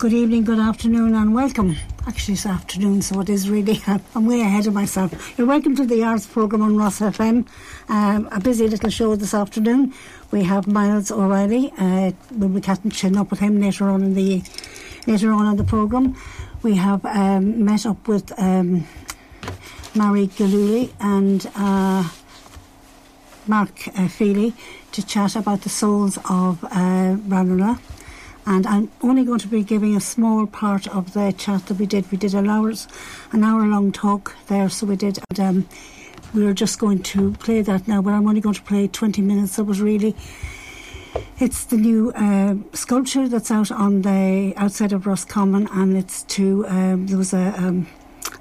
Good evening, good afternoon, and welcome. Actually, it's afternoon, so it is really, I'm way ahead of myself. You're welcome to the arts programme on Ross FM. Um, a busy little show this afternoon. We have Myles O'Reilly. Uh, we'll be catching up with him later on in the later on in the programme. We have um, met up with um, Mary Gillooly and uh, Mark uh, Feely to chat about the souls of uh, Ranelagh and I'm only going to be giving a small part of the chat that we did. We did an hour's, an hour long talk there, so we did. And, um, we were just going to play that now, but I'm only going to play 20 minutes. That was really. It's the new uh, sculpture that's out on the outside of Roscommon, and it's to um, there was a um,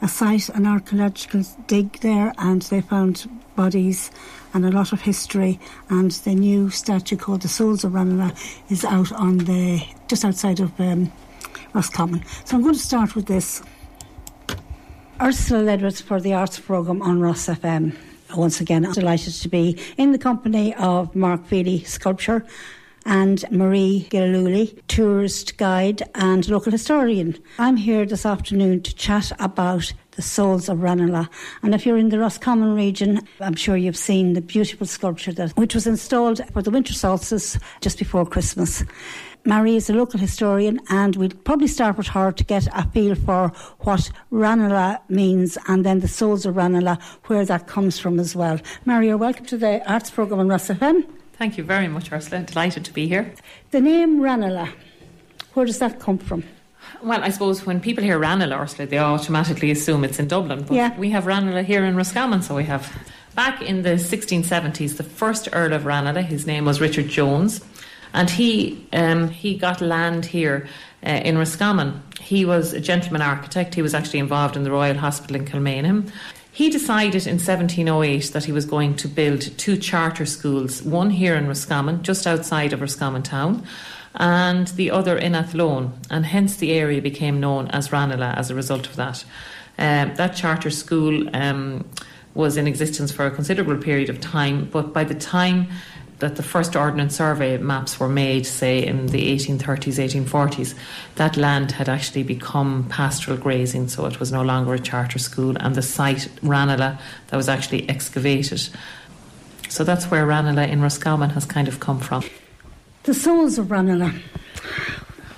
a site, an archaeological dig there, and they found bodies and a lot of history. And the new statue called the Souls of Ranelagh is out on the just outside of um, Roscommon. So I'm going to start with this. Ursula Ledwith for the arts programme on Ross FM. Once again, I'm delighted to be in the company of Mark Feely Sculpture and Marie Gillooly, tourist guide and local historian. I'm here this afternoon to chat about the souls of Ranelagh. And if you're in the Roscommon region, I'm sure you've seen the beautiful sculpture that which was installed for the winter solstice just before Christmas. Marie is a local historian, and we'll probably start with her to get a feel for what Ranelagh means and then the souls of Ranelagh, where that comes from as well. Marie, you're welcome to the arts programme on Ross FM. Thank you very much, Ursula. Delighted to be here. The name Ranelagh, where does that come from? Well, I suppose when people hear Ranelagh, Ursula, they automatically assume it's in Dublin. But yeah. we have Ranelagh here in Roscommon, so we have. Back in the 1670s, the first Earl of Ranelagh, his name was Richard Jones, and he um, he got land here uh, in Roscommon. He was a gentleman architect. He was actually involved in the Royal Hospital in Kilmainham. He decided in 1708 that he was going to build two charter schools, one here in Roscommon, just outside of Roscommon town, and the other in Athlone, and hence the area became known as Ranelagh as a result of that. Um, that charter school um, was in existence for a considerable period of time, but by the time that the first Ordnance Survey maps were made, say in the 1830s, 1840s, that land had actually become pastoral grazing, so it was no longer a charter school, and the site, Ranelagh, that was actually excavated. So that's where Ranelagh in Roscommon has kind of come from. The souls of Ranelagh.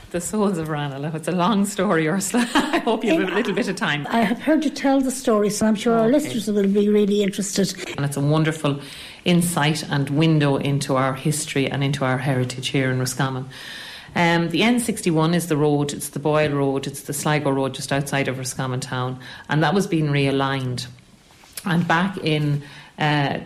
The souls of Ranelagh. It's a long story, Ursula. I hope you have a little bit of time. I have heard you tell the story, so I'm sure okay. our listeners will be really interested. And it's a wonderful insight and window into our history and into our heritage here in Roscommon. Um, the N61 is the road, it's the Boyle Road, it's the Sligo Road just outside of Roscommon town, and that was being realigned. And back in uh,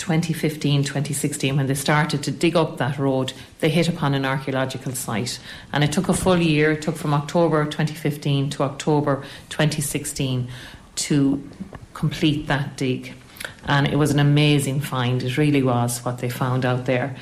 2015, 2016, when they started to dig up that road, they hit upon an archaeological site. And it took a full year, it took from October 2015 to October 2016 to complete that dig. And it was an amazing find, it really was what they found out there.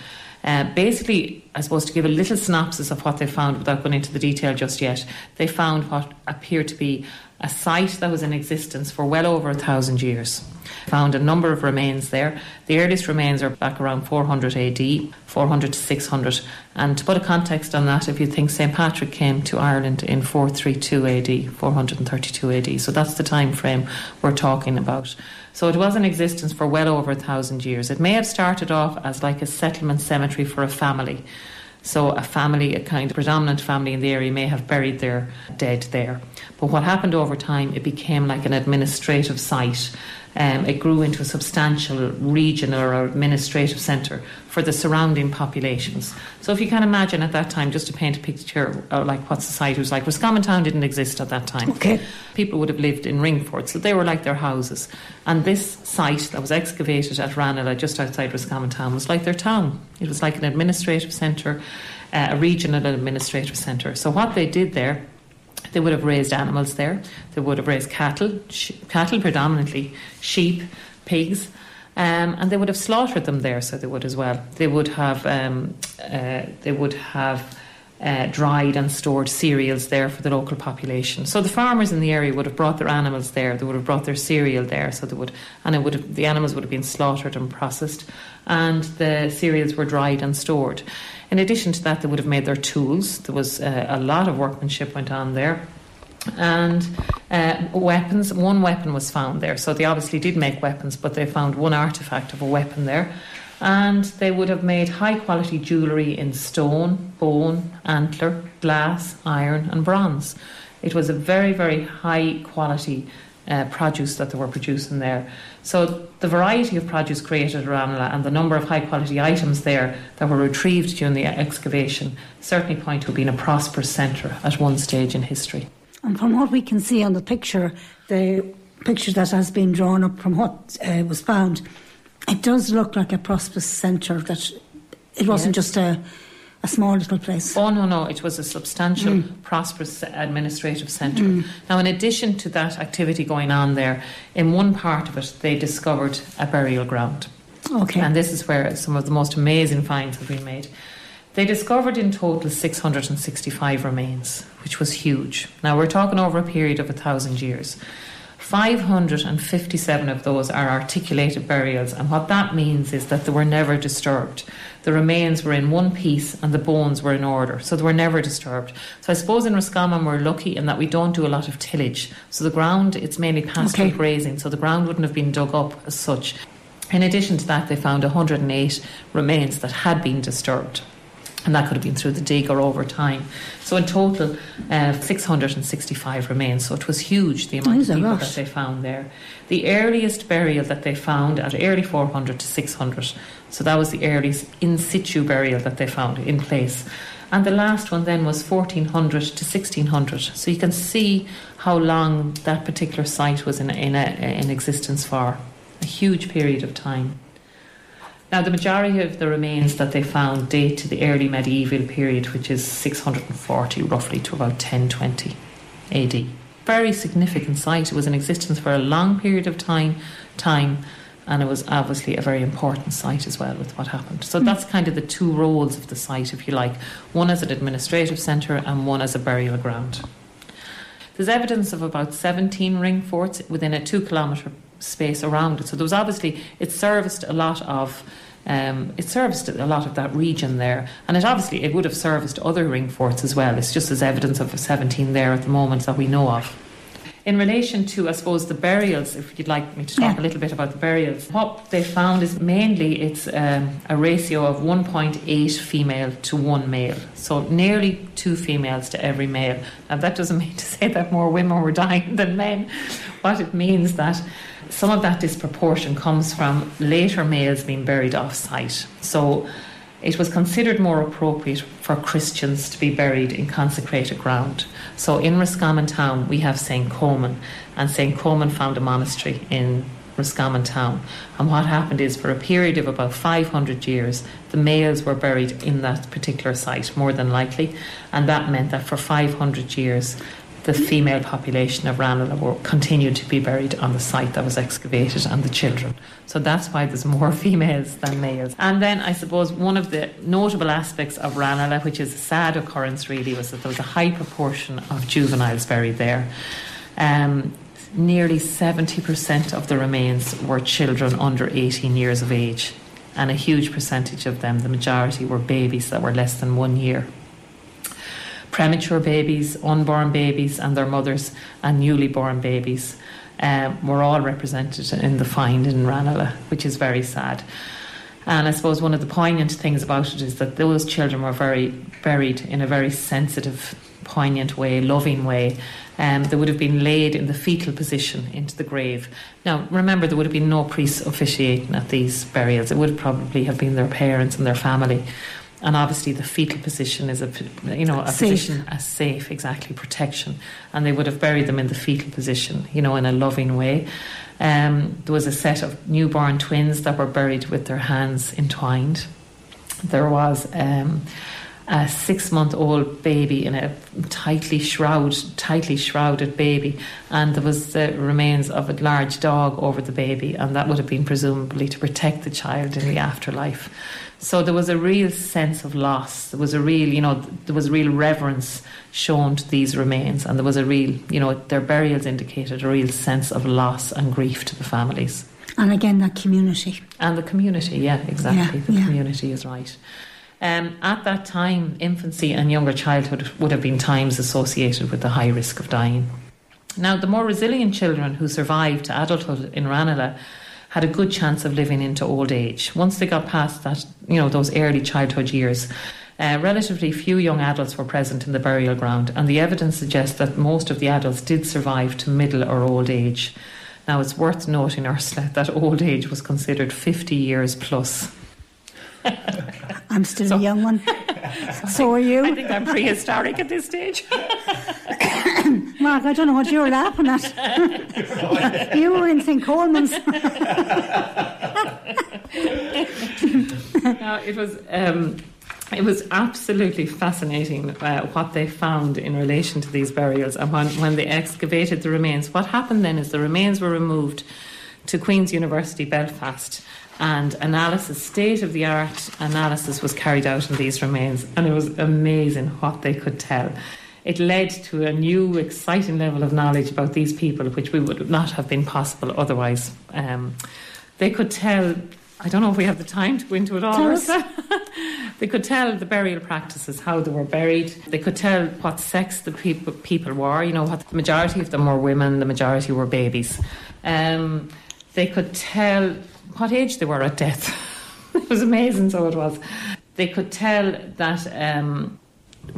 Uh, basically, I suppose to give a little synopsis of what they found without going into the detail just yet, they found what appeared to be a site that was in existence for well over a thousand years. Found a number of remains there. The earliest remains are back around 400 AD, 400 to 600. And to put a context on that, if you think St. Patrick came to Ireland in 432 AD, 432 AD, so that's the time frame we're talking about. So it was in existence for well over a thousand years. It may have started off as like a settlement cemetery for a family. So a family, a kind of predominant family in the area, may have buried their dead there. But what happened over time, it became like an administrative site. Um, it grew into a substantial regional or administrative centre for the surrounding populations. So if you can imagine at that time, just to paint a picture of like what society was like, Roscommon Town didn't exist at that time. Okay. People would have lived in Ringfort, so they were like their houses. And this site that was excavated at Ranelagh, just outside Roscommon Town, was like their town. It was like an administrative centre, uh, a regional administrative centre. So what they did there they would have raised animals there. They would have raised cattle, sh- cattle predominantly, sheep, pigs, um, and they would have slaughtered them there. So they would as well. They would have um, uh, they would have uh, dried and stored cereals there for the local population. So the farmers in the area would have brought their animals there. They would have brought their cereal there. So they would, and it would have, the animals would have been slaughtered and processed, and the cereals were dried and stored. In addition to that, they would have made their tools. There was uh, a lot of workmanship went on there. And uh, weapons, one weapon was found there. So they obviously did make weapons, but they found one artifact of a weapon there and they would have made high quality jewellery in stone, bone, antler, glass, iron, and bronze. It was a very, very high quality uh, produce that they were producing there. So, the variety of produce created at Ranelagh and the number of high quality items there that were retrieved during the excavation certainly point to being a prosperous centre at one stage in history. And from what we can see on the picture, the picture that has been drawn up from what uh, was found, it does look like a prosperous centre that it wasn't yes. just a a small little place. Oh no, no, it was a substantial, mm. prosperous administrative centre. Mm. Now, in addition to that activity going on there, in one part of it, they discovered a burial ground. Okay. And this is where some of the most amazing finds have been made. They discovered in total 665 remains, which was huge. Now, we're talking over a period of a thousand years. 557 of those are articulated burials, and what that means is that they were never disturbed. The remains were in one piece and the bones were in order, so they were never disturbed. So I suppose in Roscommon we're lucky in that we don't do a lot of tillage. So the ground, it's mainly pastoral okay. grazing, so the ground wouldn't have been dug up as such. In addition to that, they found 108 remains that had been disturbed and that could have been through the dig or over time. So in total, uh, 665 remains. So it was huge the amount of people that they found there. The earliest burial that they found at early 400 to 600. So that was the earliest in situ burial that they found in place. And the last one then was 1400 to 1600. So you can see how long that particular site was in, in, a, in existence for. A huge period of time. Now, the majority of the remains that they found date to the early medieval period, which is 640 roughly to about 1020 AD. Very significant site. It was in existence for a long period of time, time, and it was obviously a very important site as well with what happened. So hmm. that's kind of the two roles of the site, if you like one as an administrative centre and one as a burial ground. There's evidence of about 17 ring forts within a two kilometre space around it. So there was obviously it serviced a lot of um, it serviced a lot of that region there, and it obviously it would have serviced other ring forts as well. It's just as evidence of 17 there at the moment that we know of. In relation to, I suppose, the burials, if you'd like me to talk yeah. a little bit about the burials, what they found is mainly it's um, a ratio of 1.8 female to one male. So nearly two females to every male. Now, that doesn't mean to say that more women were dying than men. What it means that some of that disproportion comes from later males being buried off site. So it was considered more appropriate for Christians to be buried in consecrated ground. So in Roscommon town, we have St. Coleman, and St. Coleman found a monastery in Roscommon town. And what happened is, for a period of about 500 years, the males were buried in that particular site, more than likely, and that meant that for 500 years, the female population of Ranelagh continued to be buried on the site that was excavated and the children. So that's why there's more females than males. And then I suppose one of the notable aspects of Ranelagh, which is a sad occurrence really, was that there was a high proportion of juveniles buried there. Um, nearly 70% of the remains were children under 18 years of age, and a huge percentage of them, the majority, were babies that were less than one year premature babies, unborn babies, and their mothers, and newly born babies um, were all represented in the find in Ranelagh, which is very sad. And I suppose one of the poignant things about it is that those children were very buried in a very sensitive, poignant way, loving way. Um, they would have been laid in the fetal position into the grave. Now, remember, there would have been no priests officiating at these burials. It would probably have been their parents and their family and obviously the fetal position is a you know a safe. position as safe exactly protection. And they would have buried them in the fetal position you know in a loving way. Um, there was a set of newborn twins that were buried with their hands entwined. There was um, a six month old baby in a tightly shrouded tightly shrouded baby. And there was the remains of a large dog over the baby. And that would have been presumably to protect the child in the afterlife So there was a real sense of loss. There was a real, you know, there was real reverence shown to these remains, and there was a real, you know, their burials indicated a real sense of loss and grief to the families. And again, that community. And the community, yeah, exactly. Yeah, the yeah. community is right. Um, at that time, infancy and younger childhood would have been times associated with the high risk of dying. Now, the more resilient children who survived to adulthood in Ranelagh had a good chance of living into old age. Once they got past that, you know, those early childhood years, uh, relatively few young adults were present in the burial ground, and the evidence suggests that most of the adults did survive to middle or old age. Now, it's worth noting, Ursula, that old age was considered 50 years plus. I'm still So- a young one. so are you. I think I'm prehistoric at this stage. Mark, I don't know what you're laughing at. you were in St. Coleman's. No, it was um, it was absolutely fascinating uh, what they found in relation to these burials. And when, when they excavated the remains, what happened then is the remains were removed to Queen's University Belfast. And analysis, state of the art analysis, was carried out on these remains, and it was amazing what they could tell. It led to a new, exciting level of knowledge about these people, which we would not have been possible otherwise. Um, they could tell. I don't know if we have the time to go into it all. They could tell the burial practices, how they were buried. They could tell what sex the people, people were. You know, what the majority of them were women, the majority were babies. Um, they could tell what age they were at death. it was amazing, so it was. They could tell that um,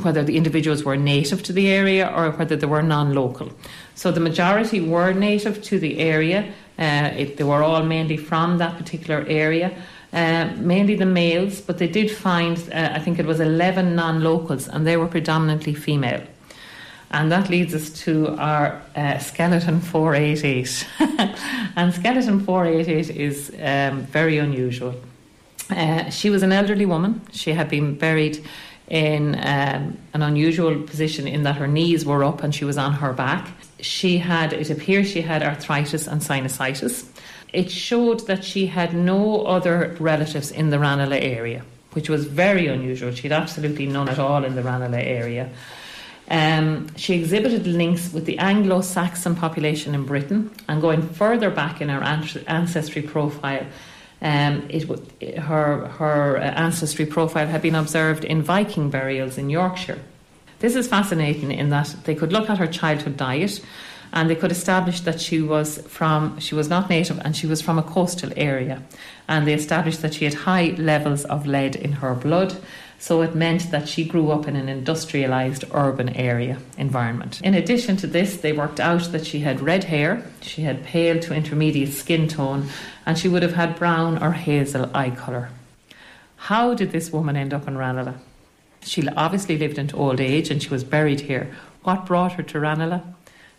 whether the individuals were native to the area or whether they were non local. So the majority were native to the area. Uh, it, they were all mainly from that particular area, uh, mainly the males, but they did find, uh, I think it was 11 non locals, and they were predominantly female. And that leads us to our uh, skeleton 488. and skeleton 488 is um, very unusual. Uh, she was an elderly woman. She had been buried in um, an unusual position in that her knees were up and she was on her back. She had, it appears, she had arthritis and sinusitis. It showed that she had no other relatives in the Ranelagh area, which was very unusual. She had absolutely none at all in the Ranelagh area. Um, she exhibited links with the Anglo Saxon population in Britain, and going further back in her ancestry profile, um, it, her, her uh, ancestry profile had been observed in Viking burials in Yorkshire. This is fascinating in that they could look at her childhood diet and they could establish that she was from she was not native and she was from a coastal area and they established that she had high levels of lead in her blood so it meant that she grew up in an industrialized urban area environment in addition to this they worked out that she had red hair she had pale to intermediate skin tone and she would have had brown or hazel eye colour how did this woman end up in Ranelagh she obviously lived into old age and she was buried here. What brought her to Ranelagh?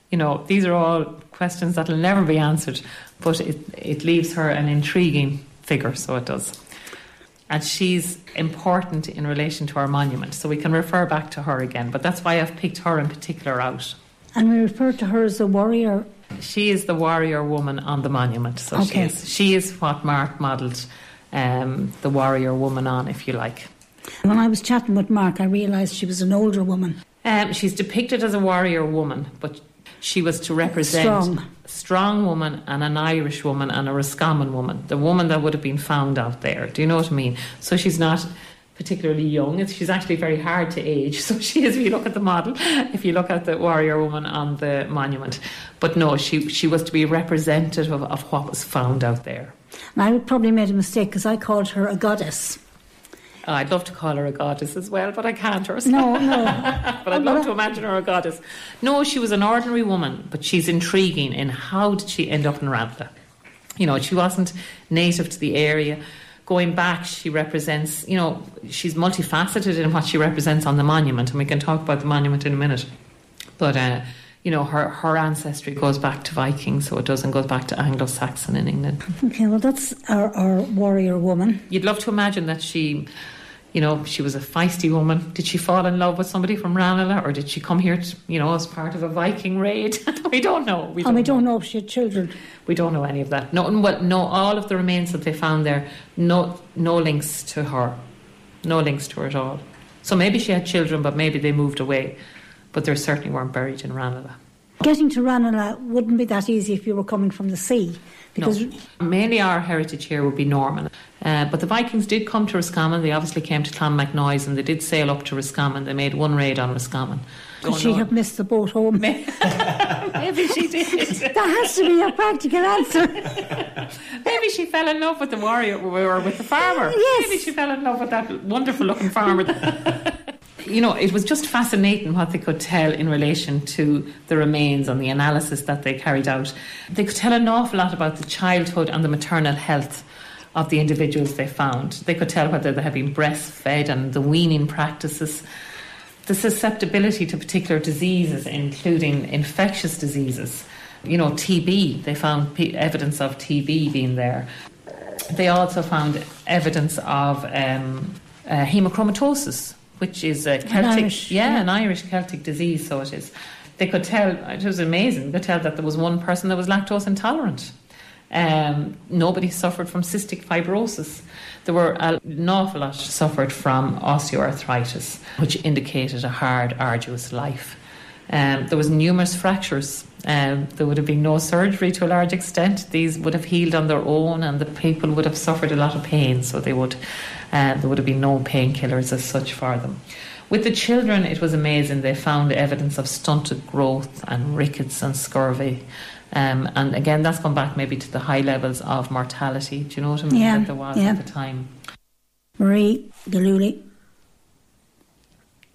You know, these are all questions that will never be answered, but it, it leaves her an intriguing figure, so it does. And she's important in relation to our monument, so we can refer back to her again, but that's why I've picked her in particular out. And we refer to her as a warrior. She is the warrior woman on the monument, so she, is, she is what Mark modelled um, the warrior woman on, if you like. When I was chatting with Mark, I realised she was an older woman. Um, she's depicted as a warrior woman, but she was to represent Strong. a strong woman and an Irish woman and a Roscommon woman, the woman that would have been found out there. Do you know what I mean? So she's not particularly young. She's actually very hard to age. So she is, if you look at the model, if you look at the warrior woman on the monument. But no, she, she was to be representative of, of what was found out there. And I probably made a mistake because I called her a goddess. I'd love to call her a goddess as well, but I can't. Or No, no. but I'd love to imagine her a goddess. No, she was an ordinary woman, but she's intriguing in how did she end up in Ranelagh? You know, she wasn't native to the area. Going back, she represents, you know, she's multifaceted in what she represents on the monument, and we can talk about the monument in a minute. But, uh, you know, her, her ancestry goes back to Vikings, so it doesn't go back to Anglo Saxon in England. Okay, well, that's our, our warrior woman. You'd love to imagine that she, you know, she was a feisty woman. Did she fall in love with somebody from Ranelagh or did she come here, to, you know, as part of a Viking raid? we don't know. We don't and we don't know. know if she had children. We don't know any of that. No, well, no, all of the remains that they found there, no, no links to her. No links to her at all. So maybe she had children, but maybe they moved away. But they certainly weren't buried in Ranelagh. Getting to Ranelagh wouldn't be that easy if you were coming from the sea. Because no. mainly our heritage here would be Norman. Uh, but the Vikings did come to Roscommon. They obviously came to Clonmacnoise and they did sail up to Roscommon. They made one raid on Roscommon. Could she have missed the boat home? Maybe she did. that has to be a practical answer. Maybe she fell in love with the warrior or with the farmer. Yes. Maybe she fell in love with that wonderful looking farmer you know, it was just fascinating what they could tell in relation to the remains and the analysis that they carried out. They could tell an awful lot about the childhood and the maternal health of the individuals they found. They could tell whether they had been breastfed and the weaning practices, the susceptibility to particular diseases, including infectious diseases. You know, TB, they found evidence of TB being there. They also found evidence of um, uh, hemochromatosis, which is a Celtic, an Irish, yeah, yeah, an Irish Celtic disease. So it is. They could tell. It was amazing. They could tell that there was one person that was lactose intolerant. Um, nobody suffered from cystic fibrosis. There were an awful lot suffered from osteoarthritis, which indicated a hard, arduous life. Um, there was numerous fractures. Um, there would have been no surgery to a large extent. These would have healed on their own, and the people would have suffered a lot of pain. So they would uh, there would have been no painkillers as such for them. With the children, it was amazing. They found evidence of stunted growth and rickets and scurvy. Um, and again, that's gone back maybe to the high levels of mortality. Do you know what I mean? Yeah, that there was yeah. at the time. Marie Gillooly,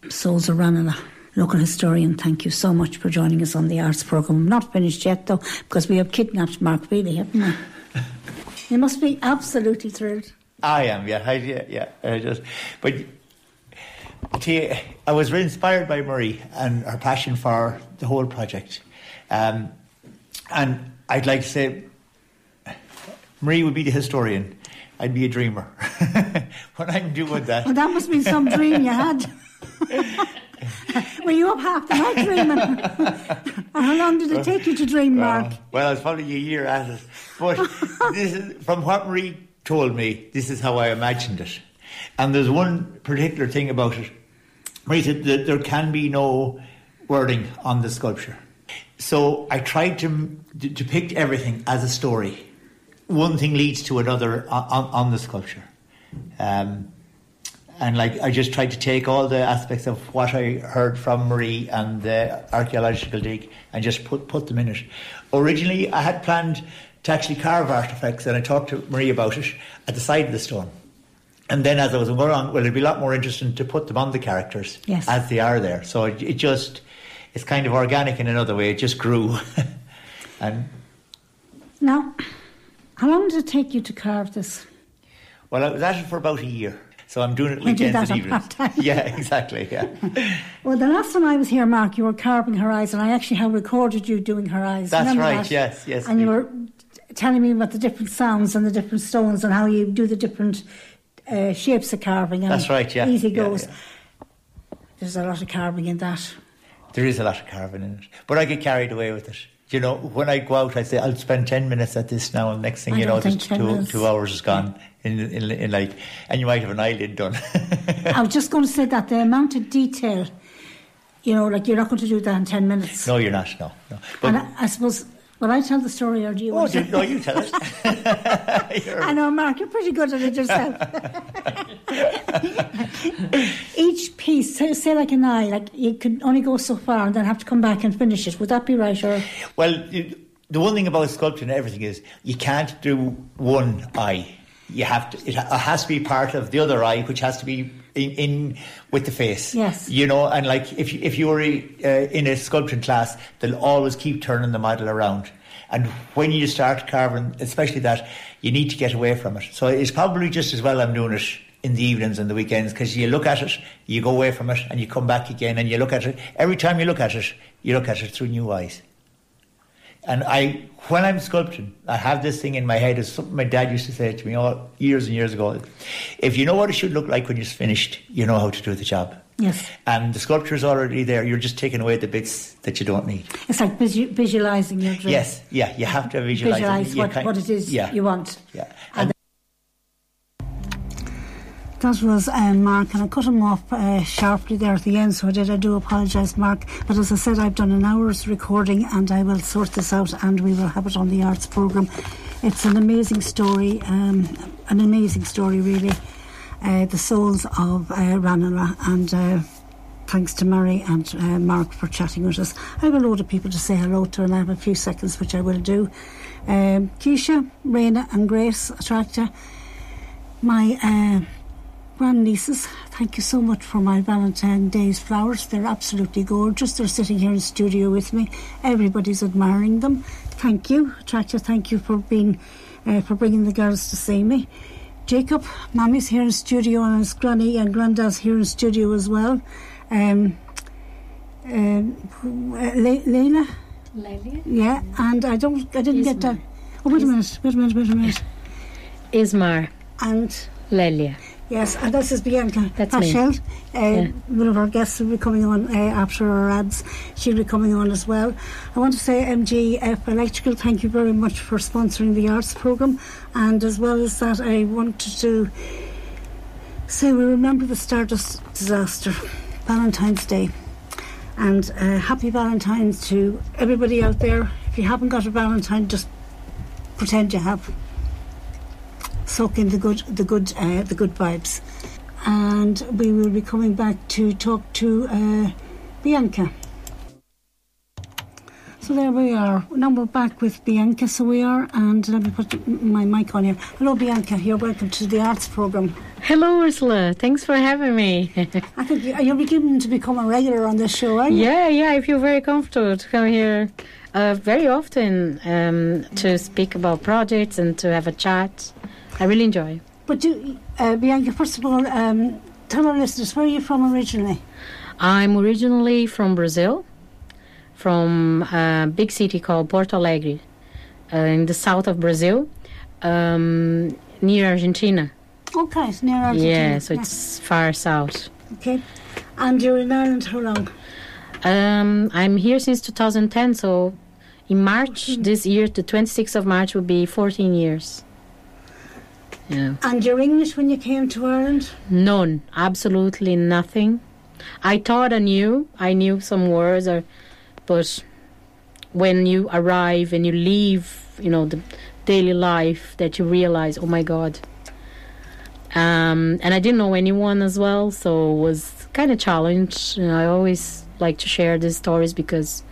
Souls of Ranelagh, local historian, thank you so much for joining us on the arts programme. I'm not finished yet though, because we have kidnapped Mark Feely, haven't we? you must be absolutely thrilled. I am, yeah, I, yeah, yeah. I just, but you, I was really inspired by Marie and her passion for the whole project, um, and I'd like to say, Marie would be the historian. I'd be a dreamer when I'm doing that. Well, that must be some dream you had. Were you up half the night dreaming? how long did it take you to dream, Mark? Uh, well, it's probably a year at it. But this is, from what Marie told me this is how I imagined it. And there's one particular thing about it. Marie said that there can be no wording on the sculpture. So I tried to depict everything as a story. One thing leads to another on, on the sculpture. Um, and like I just tried to take all the aspects of what I heard from Marie and the archaeological dig and just put put them in it. Originally, I had planned to actually carve artefacts, and I talked to Marie about it at the side of the stone. And then as I was going on, well, it'd be a lot more interesting to put them on the characters yes. as they are there. So it, it, just, it's kind of organic in another way. It just grew. and now, how long did it take you to carve this? Well, I was at it for about a year. So I'm doing it weekends and evenings. Yeah, exactly. Yeah. well, the last time I was here, Mark, you were carving her eyes, and I actually have recorded you doing her eyes. That's Remember right. That? Yes, yes. And you were telling me about the different sounds and the different stones and how you do the different uh, shapes of carving. And That's right, yeah. Easy goes. Yeah. There's a lot of carving in that. There is a lot of carving in it. But I get carried away with it. You know, when I go out, I say, I'll spend 10 minutes at this now, and next thing I you know, just two, two hours is gone in, in, in, like, and you might have an eyelid done. I was just going to say that the amount of detail, you know, like you're not going to do that in 10 minutes. No, you're not, no. no. But and I, I suppose Will I tell the story or do you oh, want to? No, you tell it. I know, Mark, you're pretty good at it yourself. Each piece, say, say, like an eye, like you could only go so far and then have to come back and finish it. Would that be right? Or Well, the one thing about sculpture and everything is you can't do one eye. You have to. It has to be part of the other eye, which has to be in, in with the face. Yes. You know, and like if you, if you were uh, in a sculpting class, they'll always keep turning the model around. And when you start carving, especially that, you need to get away from it. So it's probably just as well I'm doing it in the evenings and the weekends because you look at it, you go away from it, and you come back again and you look at it. Every time you look at it, you look at it through new eyes And I, when I'm sculpting, I have this thing in my head. It's something my dad used to say to me all years and years ago. If you know what it should look like when you're finished, you know how to do the job. Yes. And the sculpture is already there. You're just taking away the bits that you don't need. It's like visu- visualizing your dream. Yes, yeah, you have to visualize, Visualize what, what it is yeah, you want. Yeah. And That was um, Mark, and I cut him off uh, sharply there at the end, so I did. I do apologise, Mark. But as I said, I've done an hour's recording, and I will sort this out, and we will have it on the arts programme. It's an amazing story, um, an amazing story, really. Uh, the souls of uh, Ranelagh, and uh, thanks to Murray and uh, Mark for chatting with us. I have a load of people to say hello to, and I have a few seconds, which I will do. Um, Keisha, Raina, and Grace Attractor, my uh, grandnieces, thank you so much for my Valentine Day's flowers. They're absolutely gorgeous. They're sitting here in studio with me. Everybody's admiring them. Thank you, Attractor. Thank you for being uh, for bringing the girls to see me. Jacob, Mommy's here in studio, and his granny and granddad's here in studio as well. Um, um, uh, Le- Leila, Lelia? yeah, and I don't, I didn't get that. Oh, wait a minute, wait a minute, wait a minute. Ismar. And Lelia. Yes, and this is Bianca That's me. Uh, Yeah. One of our guests will be coming on uh, after our ads. She'll be coming on as well. I want to say MGF Electrical, thank you very much for sponsoring the arts programme. And as well as that, I wanted to say we remember the Stardust disaster, Valentine's Day. And uh, happy Valentine's to everybody out there. If you haven't got a Valentine, just pretend you have soak in the good, the good, uh, the good vibes. And we will be coming back to talk to uh, Bianca. So there we are. Now we're back with Bianca. So we are, and let me put my mic on here. Hello, Bianca. You're welcome to the arts program. Hello, Ursula. Thanks for having me. I think you- you're beginning to become a regular on this show, aren't you? yeah, yeah, I feel very comfortable to come here uh, very often um, to speak about projects and to have a chat. I really enjoy. But do, uh, Bianca, first of all, um, tell our listeners where are you from originally? I'm originally from Brazil, from a big city called Porto Alegre, uh, in the south of Brazil, um, near Argentina. Okay, it's near Argentina. Yeah, so it's far south. okay. And you're in Ireland how long? Um, I'm here since 2010, so in March this year, the 26th of March, will be 14 years. Yeah. And your English when you came to Ireland? None, absolutely nothing. I thought I knew, I knew some words, or, but when you arrive and you leave, you know, the daily life, that you realize, oh my God. Um, and I didn't know anyone as well, so it was kind of challenge. You know, I always like to share these stories because,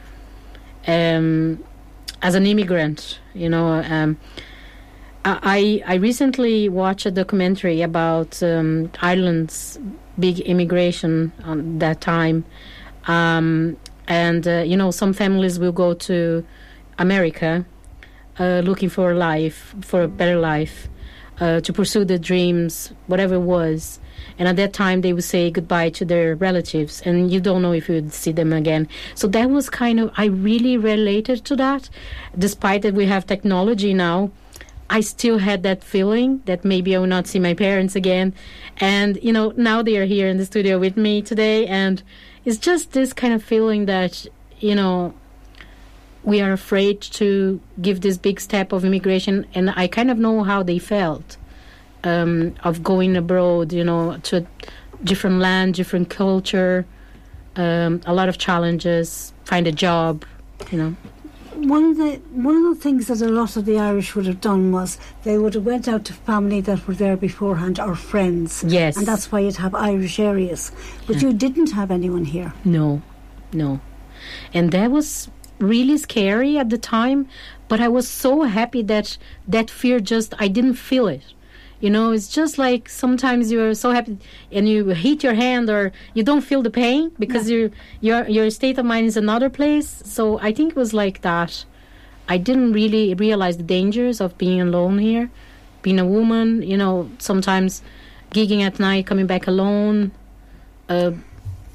um, as an immigrant, you know, um, I I recently watched a documentary about um, Ireland's big immigration on that time, um, and uh, you know some families will go to America uh, looking for a life, for a better life, uh, to pursue their dreams, whatever it was. And at that time, they would say goodbye to their relatives, and you don't know if you would see them again. So that was kind of I really related to that, despite that we have technology now. I still had that feeling that maybe I will not see my parents again. And, you know, now they are here in the studio with me today. And it's just this kind of feeling that, you know, we are afraid to give this big step of immigration. And I kind of know how they felt um, of going abroad, you know, to a different land, different culture, um, a lot of challenges, find a job, you know. One of the one of the things that a lot of the Irish would have done was they would have went out to family that were there beforehand or friends. Yes. And that's why you'd have Irish areas. But you didn't have anyone here. No, no. And that was really scary at the time, but I was so happy that that fear just, I didn't feel it. You know, it's just like sometimes you're so happy and you hit your hand or you don't feel the pain because you your your state of mind is another place. So I think it was like that. I didn't really realize the dangers of being alone here, being a woman. You know, sometimes gigging at night, coming back alone. Uh,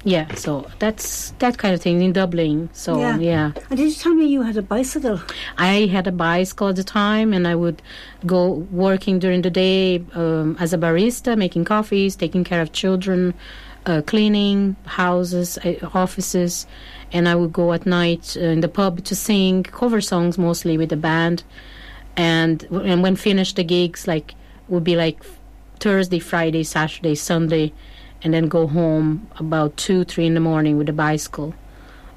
yeah, so that's that kind of thing in Dublin. So Yeah. yeah. And did you tell me you had a bicycle? I had a bicycle at the time, and I would go working during the day um, as a barista, making coffees, taking care of children, uh, cleaning houses, uh, offices, and I would go at night uh, in the pub to sing cover songs mostly with the band. And and when finished the gigs, like would be like Thursday, Friday, Saturday, Sunday, and then go home about two, three in the morning with a bicycle.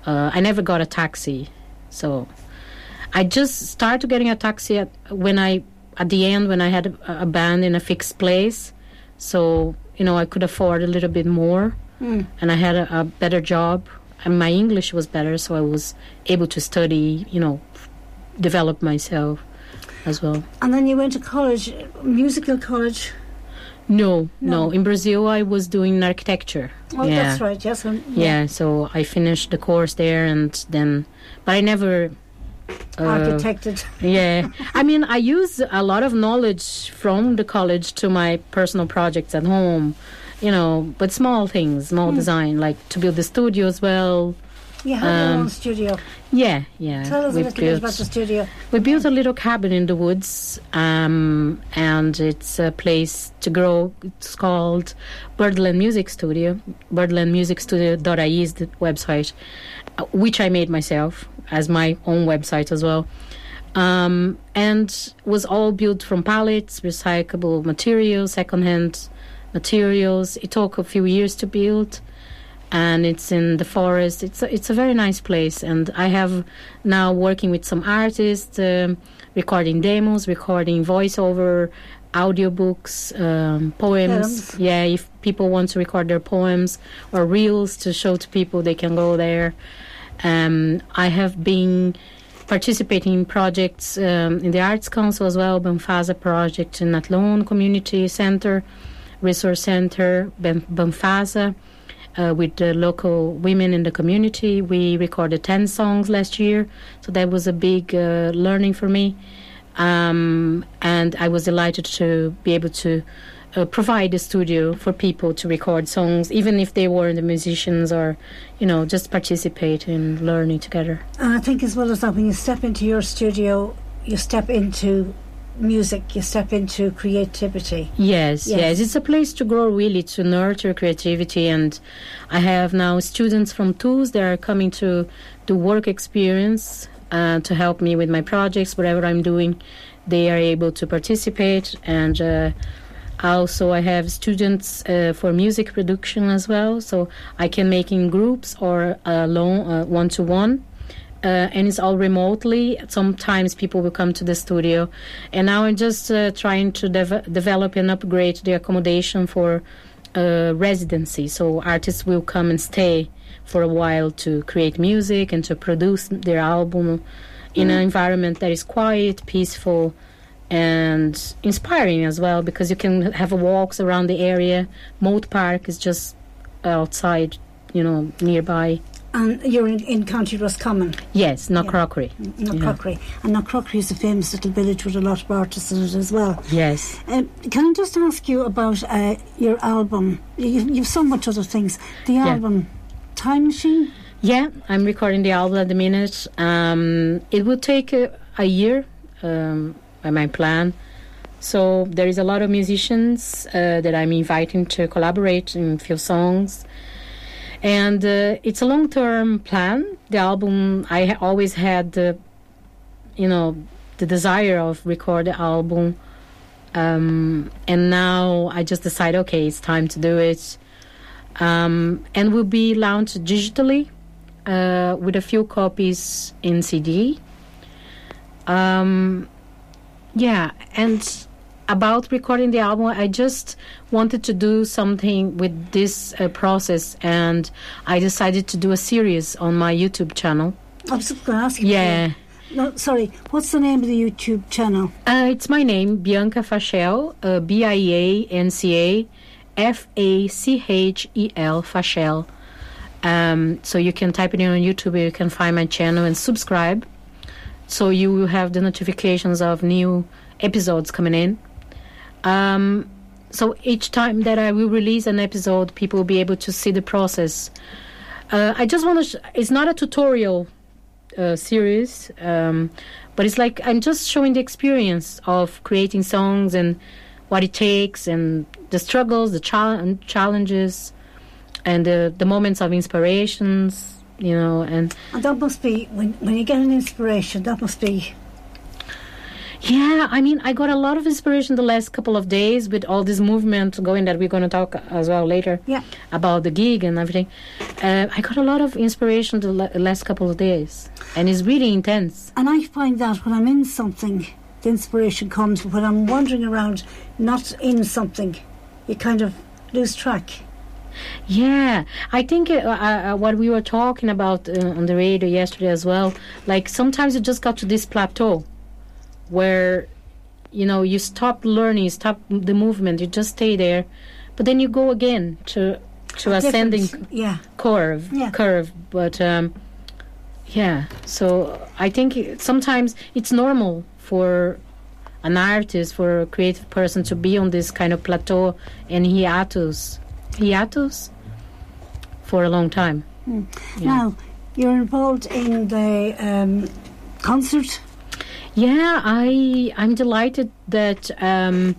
Uh, I never got a taxi, so. I just started getting a taxi at, when I, at the end, when I had a, a band in a fixed place. So, you know, I could afford a little bit more Mm. and I had a, a better job and my English was better. So I was able to study, you know, develop myself as well. And then you went to college, musical college. No, No. no. In Brazil, I was doing architecture. Oh, yeah. that's right. Yes. um, Yeah, so I finished the course there and then, but I never. uh, Architected. yeah i mean i use a lot of knowledge from the college to my personal projects at home you know but small things small Hmm. design like to build the studio as well You your Um, own studio. yeah yeah. Tell us a little bit about the studio. we built a little cabin in the woods um, and it's a place to grow. It's called birdland music studio. Birdlandmusicstudio.ie is the website uh, which i made myself as my own website as well. Um, and was all built from pallets recyclable materials secondhand materials. It took a few years to build and it's in the forest. It's a, it's a very nice place, and I have now working with some artists, um, recording demos, recording voiceover, audiobooks, um, poems. Poems. Yeah, if people want to record their poems or reels to show to people, they can go there. Um, I have been participating in projects um, in the Arts Council as well, Banfasa project in Athlone Community Center, Resource Center, Banfasa uh, with the local women in the community. We recorded 10 songs last year, so that was a big uh, learning for me. Um, and I was delighted to be able to uh, provide a studio for people to record songs, even if they weren't the musicians or, you know, just participate in learning together. And I think as well as that, when you step into your studio, you step into music, you step into creativity. Yes, Yes. yes, It's a place to grow, really, to nurture creativity. And I have now students from tools that are coming to do work experience uh, to help me with my projects, whatever I'm doing. They are able to participate. And uh, also, I have students uh, for music production as well. So I can make in groups or alone, one to one uh, and it's all remotely. Sometimes people will come to the studio, and now I'm just uh, trying to dev- develop and upgrade the accommodation for uh, residency. So artists will come and stay for a while to create music and to produce their album in an environment that is quiet, peaceful, and inspiring as well. Because you can have walks around the area. Mote Park is just outside, you know, nearby. And you're in, in County Roscommon, Yes, not Yeah. crockery. Knockcroghery. And Knockcroghery is a famous little village with a lot of artists in it as well. Yes. Um, can I just ask you about uh, your album? You, you've so much other things. The Yeah. album, Time Machine? Yeah, I'm recording the album at the minute. Um, it will take a, a year um, by my plan. So there is a lot of musicians uh, that I'm inviting to collaborate in a few songs. And uh, it's a long term plan. The album, I ha- always had the, you know, the desire of record the album. Um, and now I just decide, okay, it's time to do it. Um, and will be launched digitally uh, with a few copies in CD. Um, yeah, and about recording the album, I just wanted to do something with this uh, process, and I decided to do a series on my YouTube channel. I was going to ask you. Yeah, No, sorry. What's the name of the YouTube channel? uh, it's my name, Bianca Fachel, uh, B I A N C A F A C H E L Fachel. Um, so you can type it in on YouTube, you can find my channel and subscribe. So you will have the notifications of new episodes coming in. Um, so each time that I will release an episode, people will be able to see the process. Uh, I just want to. Sh- it's not a tutorial uh, series, um, but it's like I'm just showing the experience of creating songs and what it takes and the struggles, the chal- challenges, and the the moments of inspirations. You know, and And that must be, when, when you get an inspiration, that must be, Yeah, I mean, I got a lot of inspiration the last couple of days with all this movement going that we're going to talk as well later yeah. about the gig and everything. Uh, I got a lot of inspiration the last couple of days, and it's really intense. And I find that when I'm in something, the inspiration comes. When I'm wandering around, not in something, you kind of lose track. Yeah, I think uh, uh, what we were talking about uh, on the radio yesterday as well. Like sometimes you just got to this plateau where you know you stop learning, you stop the movement, you just stay there, but then you go again to to ascending Yeah. curve Yeah. curve but um yeah so i think it- sometimes it's normal for an artist for a creative person to be on this kind of plateau and hiatus hiatus for a long time Yeah. Now, you're involved in the um, concert. Yeah, I I'm delighted that um,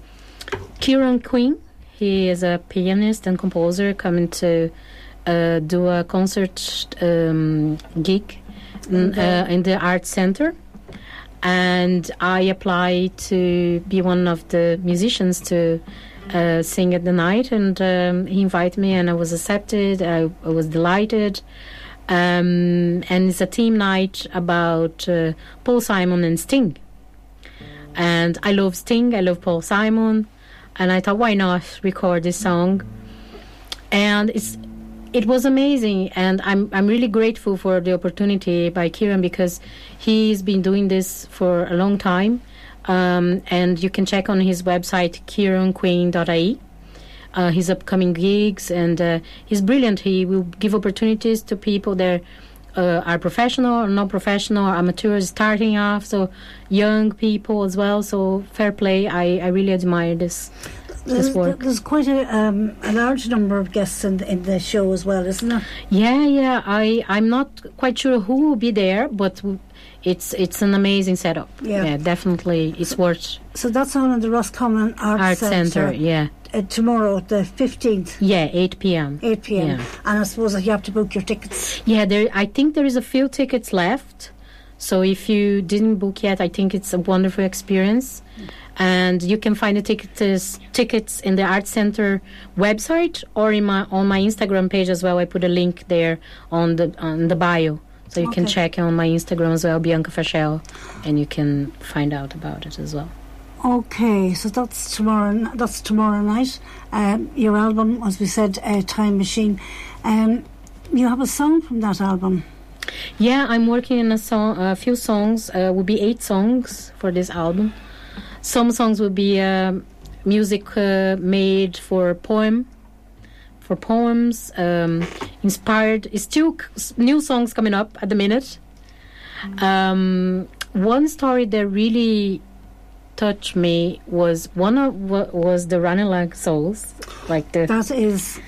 Kieran Quinn, he is a pianist and composer, coming to uh, do a concert um, gig in, uh, in the art center, and I applied to be one of the musicians to. Uh, sing at the night, and um, he invited me, and I was accepted. I, I was delighted, um, and it's a team night about uh, Paul Simon and Sting. And I love Sting, I love Paul Simon, and I thought, why not record this song? And it's it was amazing, and I'm I'm really grateful for the opportunity by Kieran because he's been doing this for a long time, um, and you can check on his website kieranquinn.ie. Uh, his upcoming gigs, and uh, he's brilliant. He will give opportunities to people that uh, are professional or not professional, amateurs starting off, so young people as well. So fair play. I, I really admire this this work. there's quite a, um, a large number of guests in, in the show as well, isn't there? Yeah, yeah. I I'm not quite sure who will be there, but it's it's an amazing setup. Yeah. definitely, it's worth So that's on in the Roscommon Arts, Art Center. Yeah, uh, tomorrow, the 15th, yeah, 8 p.m. 8 pm. Yeah. And I suppose you have to book your tickets. Yeah, there. I think there is a few tickets left. So if you didn't book yet, I think it's a wonderful experience, and you can find the tickets tickets in the Art Center website or in my on my Instagram page as well. I put a link there on the on the bio, so you can check on my Instagram as well, Bianca Fachel, and you can find out about it as well. Okay, so that's tomorrow. That's tomorrow night. Um, your album, as we said, uh, Time Machine. Um, you have a song from that album. Yeah, I'm working on a song, a few songs. Uh, will be eight songs for this album. Some songs will be um music uh, made for poem, for poems, um, inspired. It's two c- s- new songs coming up at the minute. Um, one story that really touched me was one of wa- was the Running Like Souls, like the That is,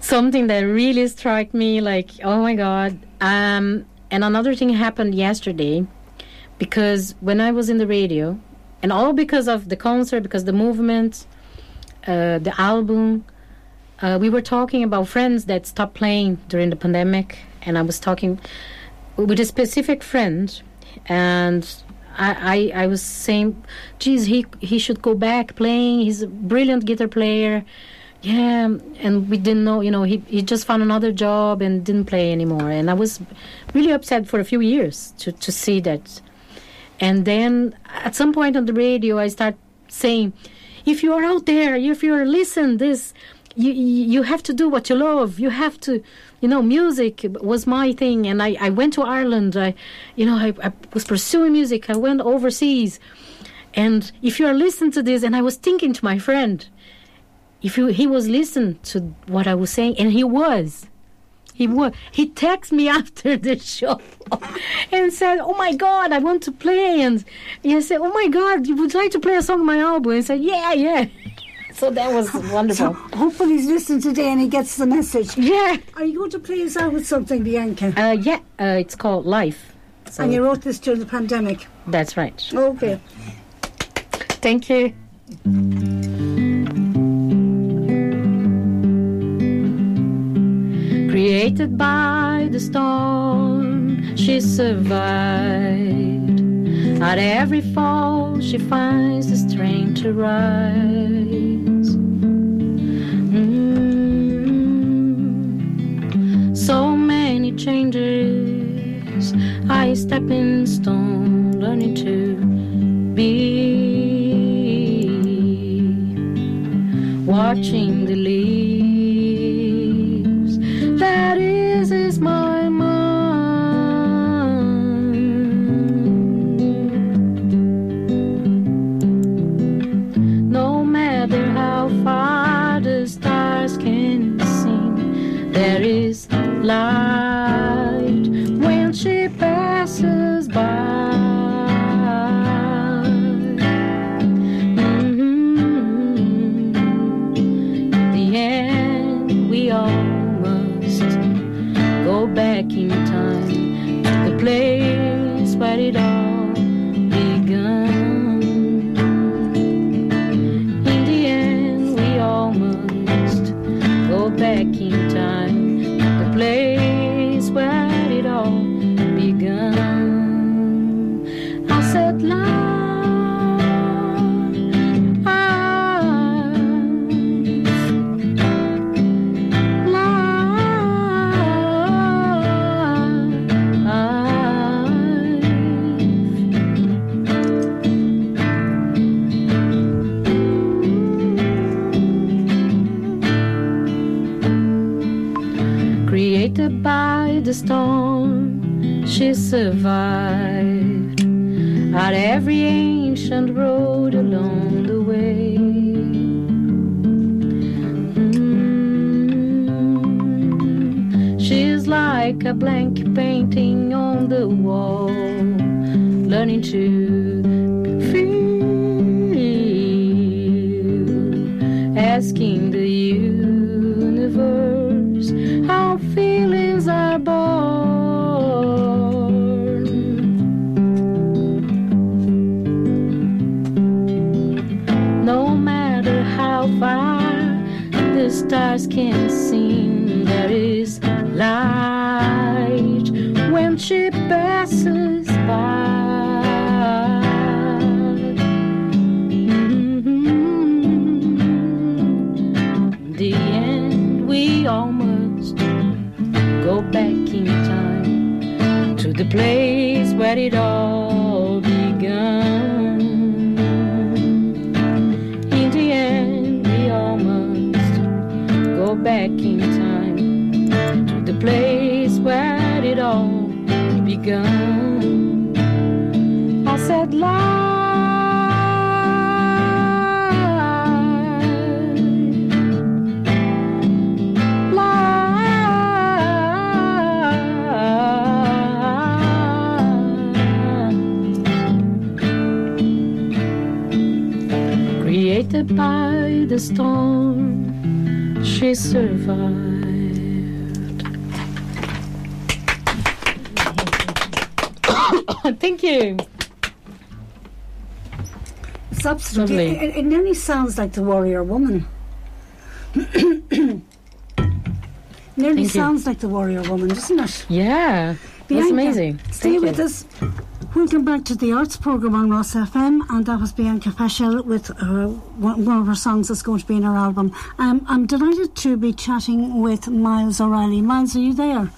something that really struck me like oh my god um and another thing happened yesterday because when i was in the radio and all because of the concert because the movement uh, the album uh, we were talking about friends that stopped playing during the pandemic and i was talking with a specific friend and I, I, I was saying, geez, he he should go back playing. He's a brilliant guitar player. Yeah, and we didn't know, you know, he, he just found another job and didn't play anymore. And I was really upset for a few years to, to see that. And then at some point on the radio, I start saying, if you are out there, if you're listening this, you you have to do what you love. You have to, you know, music was my thing. And I, I went to Ireland. I, you know, I, I was pursuing music. I went overseas. And if you are listening to this, and I was thinking to my friend, if you, he was listening to what I was saying, and he was, he was, he texted me after the show and said, "Oh my God, I want to play." And I said, "Oh my God, you would like to play a song on my album?" And said, "Yeah, yeah." So that was wonderful. So hopefully he's listening today and he gets the message. yeah. Are you going to play us out with something, Bianca? Uh, yeah, uh, it's called Life. So and you wrote this during the pandemic. that's right. Okay. Thank you. Created by the storm, she survived. At every fall, she finds the strength to rise. Mm. So many changes, I stepping stone, learning to be watching the leaves to the place where it all began. In the end, we all must go back in time to the place where it all began. I said, life. The storm, she survived. Thank you. It's absolutely. Lovely. It, it nearly sounds like the warrior woman. nearly Thank you. sounds like the warrior woman, doesn't it? Yeah, that's amazing. Stay Thank with you. us. We'll back to the arts programme on Ros FM, and that was Bianca Fachel with uh, one, of her songs that's going to be in her album. Um, I'm delighted to be chatting with Myles O'Reilly. Myles, are you there?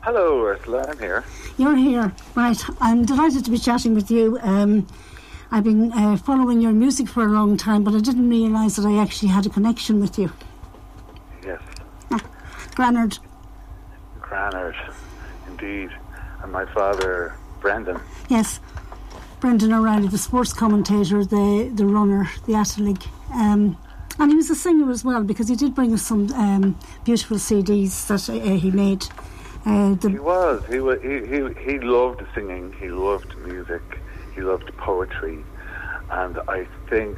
Hello, Ursula. I'm here. You're here, right? I'm delighted to be chatting with you. Um, I've been uh, following your music for a long time, but I didn't realise that I actually had a connection with you. Yes, Granard, Granard, indeed. And my father, Brendan. yes. Brendan O'Reilly, the sports commentator, the, the runner, the athlete. Um, and he was a singer as well because he did bring us some um, beautiful CDs that uh, he made. Uh, He was. He was. He, he he loved singing. He loved music. He loved poetry, and I think,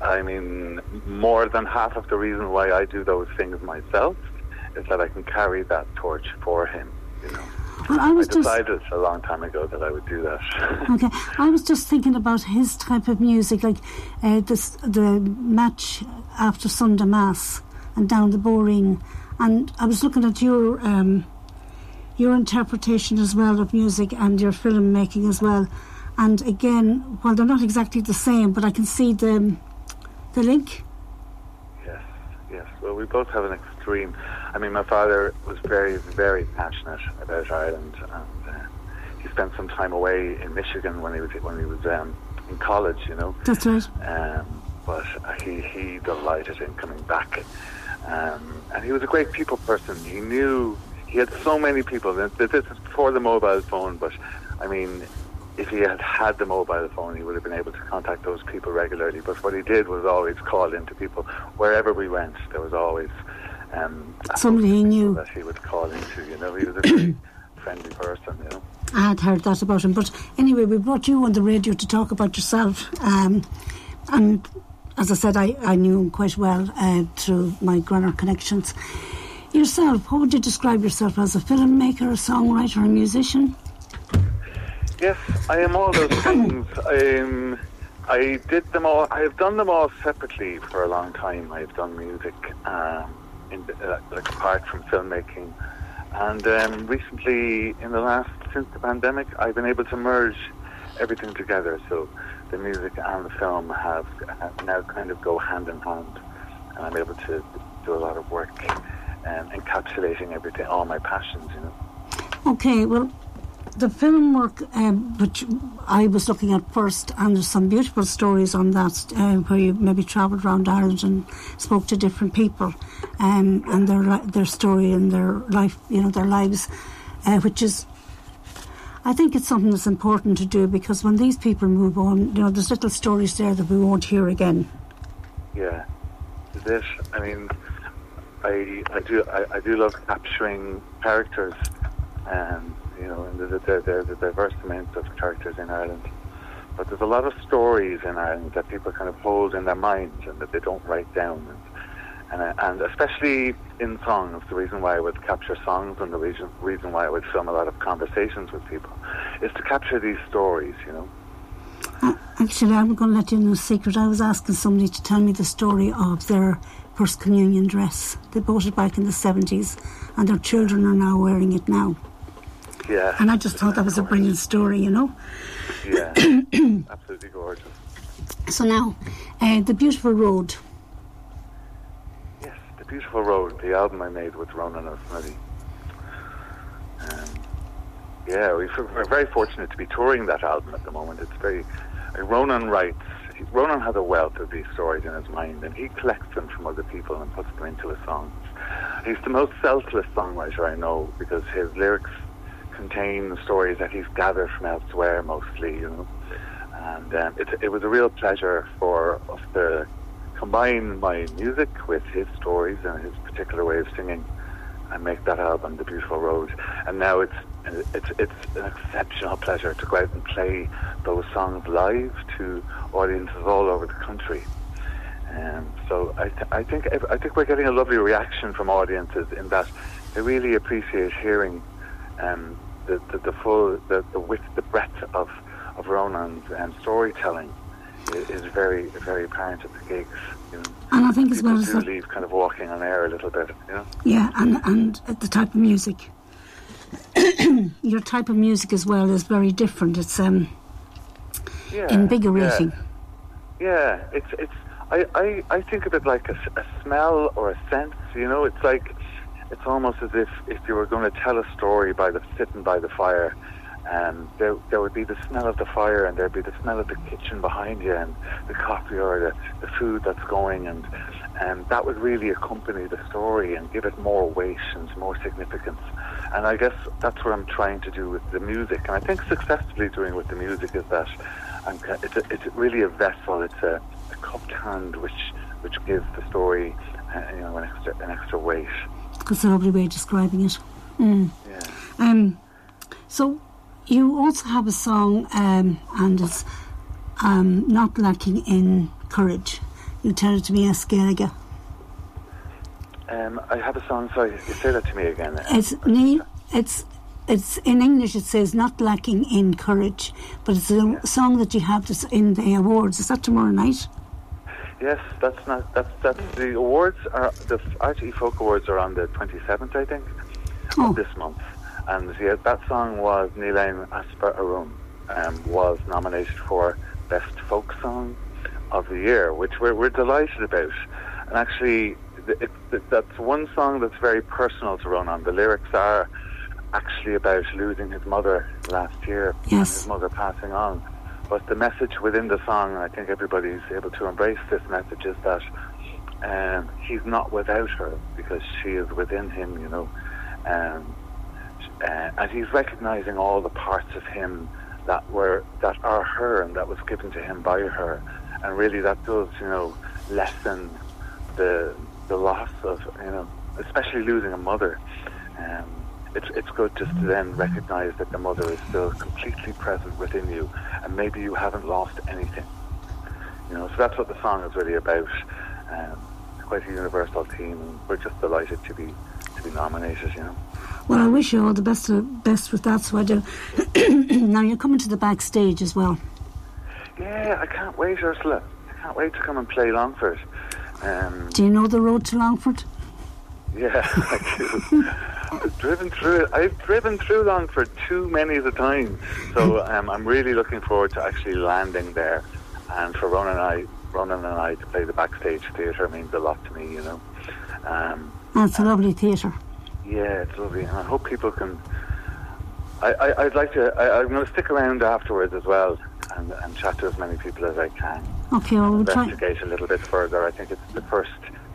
I mean, more than half of the reason why I do those things myself is that I can carry that torch for him. You know, Well, I I was just decided a long time ago that I would do that. okay. I was just thinking about his type of music, like uh, this the match after Sunday Mass and down the Boreen, and I was looking at your um, your interpretation as well of music and your filmmaking as well. And again, while they're not exactly the same, but I can see the the link. Yes, yes. Well, we both have an extreme. I mean, my father was very, very passionate about Ireland, and uh, he spent some time away in Michigan when he was when he was um, in college. You know, That's right. um, but he he delighted in coming back, um, and he was a great people person. He knew he had so many people. This is before the mobile phone, but I mean, if he had had the mobile phone, he would have been able to contact those people regularly. But what he did was always call into people wherever we went. There was always um, Somebody he host of people knew. that he would call into. You know, he was a very friendly person. You know. I had heard that about him. But anyway, we brought you on the radio to talk about yourself. Um, and as I said, I, I knew him quite well uh, through my Granard connections. Yourself, how would you describe yourself as a filmmaker, a songwriter, a musician? Yes, I am all those things. Um, I did them all. I have done them all separately for a long time. I've done music, um, in, uh, like apart from filmmaking, and um, recently, in the last since the pandemic, I've been able to merge everything together. So the music and the film have, have now kind of go hand in hand, and I'm able to do a lot of work um, encapsulating everything, all my passions. You know. Okay, well, the film work, um, which I was looking at first, and there's some beautiful stories on that, uh, where you maybe travelled around Ireland and spoke to different people, um, and their their story and their life, you know, their lives, uh, which is. I think it's something that's important to do because when these people move on, you know, there's little stories there that we won't hear again. Yeah, this. I mean, I I do I, I do love capturing characters, and you know, and there's a, diverse amount of characters in Ireland. But there's a lot of stories in Ireland that people kind of hold in their minds and that they don't write down. And, and, and especially in songs, the reason why I would capture songs and the reason, reason why I would film a lot of conversations with people is to capture these stories, you know. Actually, I'm going to let you in a secret. I was asking somebody to tell me the story of their First Communion dress. They bought it back in the 70s, and their children are now wearing it now. Yeah. And I just thought that was a brilliant story, you know. Yeah. Absolutely gorgeous. So now, uh, The Beautiful Road. Yes, The Beautiful Road, the album I made with Ronan O Snodaigh. Um, yeah, we- we're very fortunate to be touring that album at the moment. It's very. Uh, Ronan writes. he- Ronan has a wealth of these stories in his mind, and he collects them from other people and puts them into his songs. He's the most selfless songwriter I know because his lyrics contain the stories that he's gathered from elsewhere, mostly. You know, and um, it, it was a real pleasure for us to combine my music with his stories and his particular way of singing and make that album The Beautiful Road. And now it's it's it's an exceptional pleasure to go out and play those songs live to audiences all over the country. Um, so I, th- I think I think we're getting a lovely reaction from audiences in that they really appreciate hearing um, the, the the full the, the width the breadth of of Ronan's um, storytelling is, is very very apparent at the gigs. You know. And I think as well as leave kind of walking on air a little bit, you know. yeah, and, and the type of music. Your type of music as well is very different. It's um, Yeah, invigorating. Yeah, yeah. it's it's. I, I, I think of it like a smell or a sense. You know, it's like it's almost as if if you were going to tell a story by the sitting by the fire, and there there would be the smell of the fire, and there'd be the smell of the kitchen behind you, and the coffee or the, the food that's going, and and that would really accompany the story and give it more weight and more significance. And I guess that's what I'm trying to do with the music, and I think successfully doing with the music is that I'm, it's, a, it's really a vessel. It's a, a cupped hand which which gives the story, uh, you know, an extra an extra weight. That's a lovely way of describing it. Mm. Yeah. Um, so you also have a song, um, and it's um, not lacking in courage. You tell it to me, Escalega. Um, I have a song. Sorry, you say that to me again. It's Neil. It's it's in English. It says not lacking in courage, but it's a Yeah. song that you have this in the awards. Is that tomorrow night? Yes, that's not. That's that's the awards are the RTE Folk Awards are on the twenty seventh, I think, Oh. of this month. And yeah, that song was Nilain Asper Arum um, was nominated for Best Folk Song of the Year, which we're we're delighted about. And actually, th- it, that's one song that's very personal to Ronan. The lyrics are actually about losing his mother last year and Yes. his mother passing on. But the message within the song, and I think everybody's able to embrace this message, is that um, he's not without her because she is within him, you know. Um, uh, and he's recognizing all the parts of him that were that are her and that was given to him by her, and really that does, you know, lessen the the loss of, you know, especially losing a mother. Um, it's it's good just to then recognise that the mother is still completely present within you, and maybe you haven't lost anything. You know, so that's what the song is really about. Um, quite a universal theme. and We're just delighted to be to be nominated. You know. Well, I wish you all the best best with that. So I do. now you're coming to the backstage as well. Yeah, I can't wait, Ursula. I can't wait to come and play Longford. Um, Do you know the road to Longford? Yeah, I do. I've driven through it. I've driven through Longford too many of the time. So um, I'm really looking forward to actually landing there. And for Ronan and I, Ronan and I to play the backstage theatre means a lot to me, you know. Um, And it's a lovely theatre. yeah, it's lovely, and I hope people can. I, I, I'd like to. I, I'm going to stick around afterwards as well and, and chat to as many people as I can. Okay, well, we'll try. investigate a little bit further. I think it's the first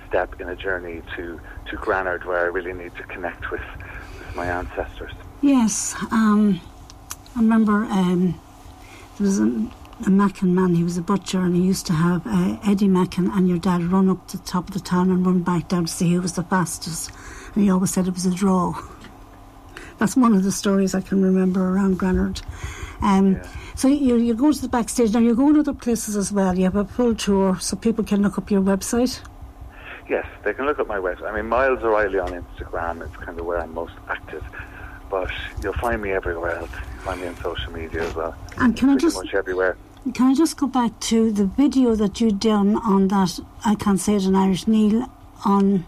step in a journey to, to Granard where I really need to connect with, with my ancestors. Yes, um, I remember um, there was a, a Mackin man, he was a butcher, and he used to have uh, Eddie Mackin and your dad run up to the top of the town and run back down to see who was the fastest. And he always said it was a draw. That's one of the stories I can remember around Granard. Um, Yeah. So you, you go to the backstage, now you're going to other places as well. You have a full tour, so people can look up your website. Yes, they can look at my website. I mean, Myles O'Reilly on Instagram is kind of where I'm most active, but you'll find me everywhere else. You'll find me on social media as well. And can I just much everywhere. Can I just go back to the video that you done on that? I can't say it in Irish. Neil on.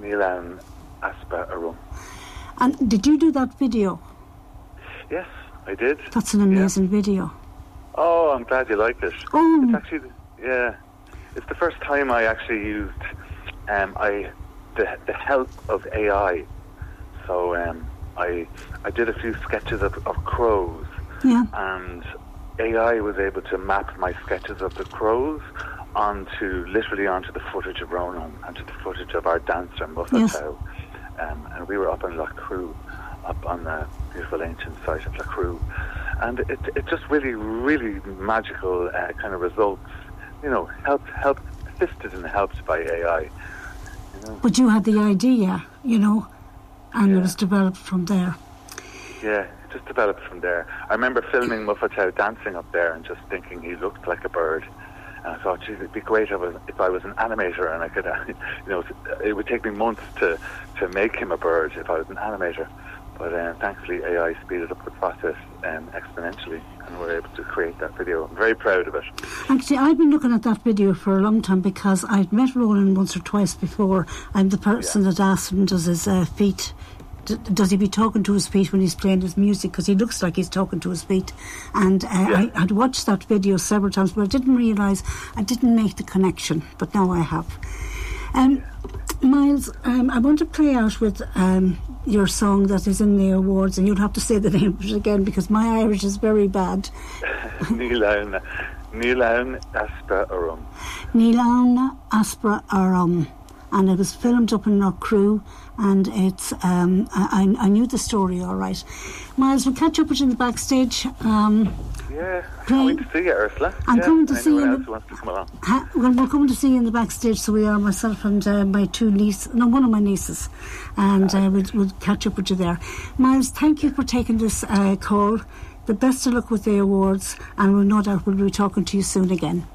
Milan Aspa Arum. And did you do that video? Yes, I did. That's an amazing video. Oh, I'm glad you like it. Oh. It's actually, yeah, it's the first time I actually used um, I the the help of AI. So um, I I did a few sketches of, of crows, Yeah. and AI was able to map my sketches of the crows onto literally onto the footage of Ronan, onto the footage of our dancer Muffatow. Yes. Um, and we were up in Crew, up on the beautiful ancient site of Loughcrew. And it, it just really, really magical uh, kind of results, you know, helped, helped, assisted and helped by AI. But you had the idea, you know, and it was developed from there. Yeah, it just developed from there. I remember filming Muffatow dancing up there and just thinking he looked like a bird. And I thought, geez, it'd be great if I was, if I was an animator and I could, you know, it would take me months to, to make him a bird if I was an animator. But uh, thankfully, AI speeded up the process um, exponentially and we're able to create that video. I'm very proud of it. Actually, I've been looking at that video for a long time because I'd met Ronan once or twice before. I'm the person that asked him, does his uh, feet, d- does he be talking to his feet when he's playing his music? Because he looks like he's talking to his feet. And uh, I, I'd watched that video several times, but I didn't realise, I didn't make the connection, but now I have. Um, Myles, um, I want to play out with um, your song that is in the awards, and you'll have to say the name of it again because my Irish is very bad. Nilaun, Nilaun Aspa Arum. Nilan Aspra Arum. and it was filmed up in Crew, and it's um, I, I I knew the story all right. Myles, we'll catch up with you in the backstage. Um, Yeah, Great. to see you, Ursula. I'm yeah, coming to see you. wants to come along. ha- well, we're coming to see you in the backstage, so we are myself and uh, my two nieces, no, one of my nieces, and uh, we'll, we'll catch up with you there. Myles, thank you for taking this uh, call. the best of luck with the awards, and we'll no doubt we'll be talking to you soon again.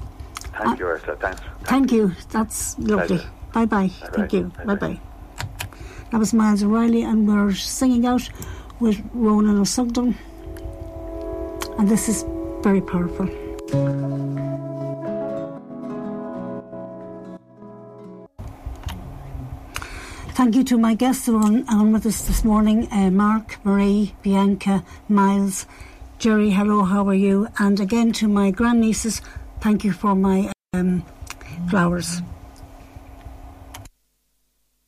Thank you, Ursula. Thanks. Thank you. That's lovely. Bye bye. Thank you. Bye bye. That was Myles O'Reilly, and we're singing out with Ronan O Snodaigh. And this is very powerful. Thank you to my guests who are on, on with us this morning uh, Mark, Marie, Bianca, Myles, Jerry, hello, how are you? And again to my grandnieces, thank you for my um, flowers.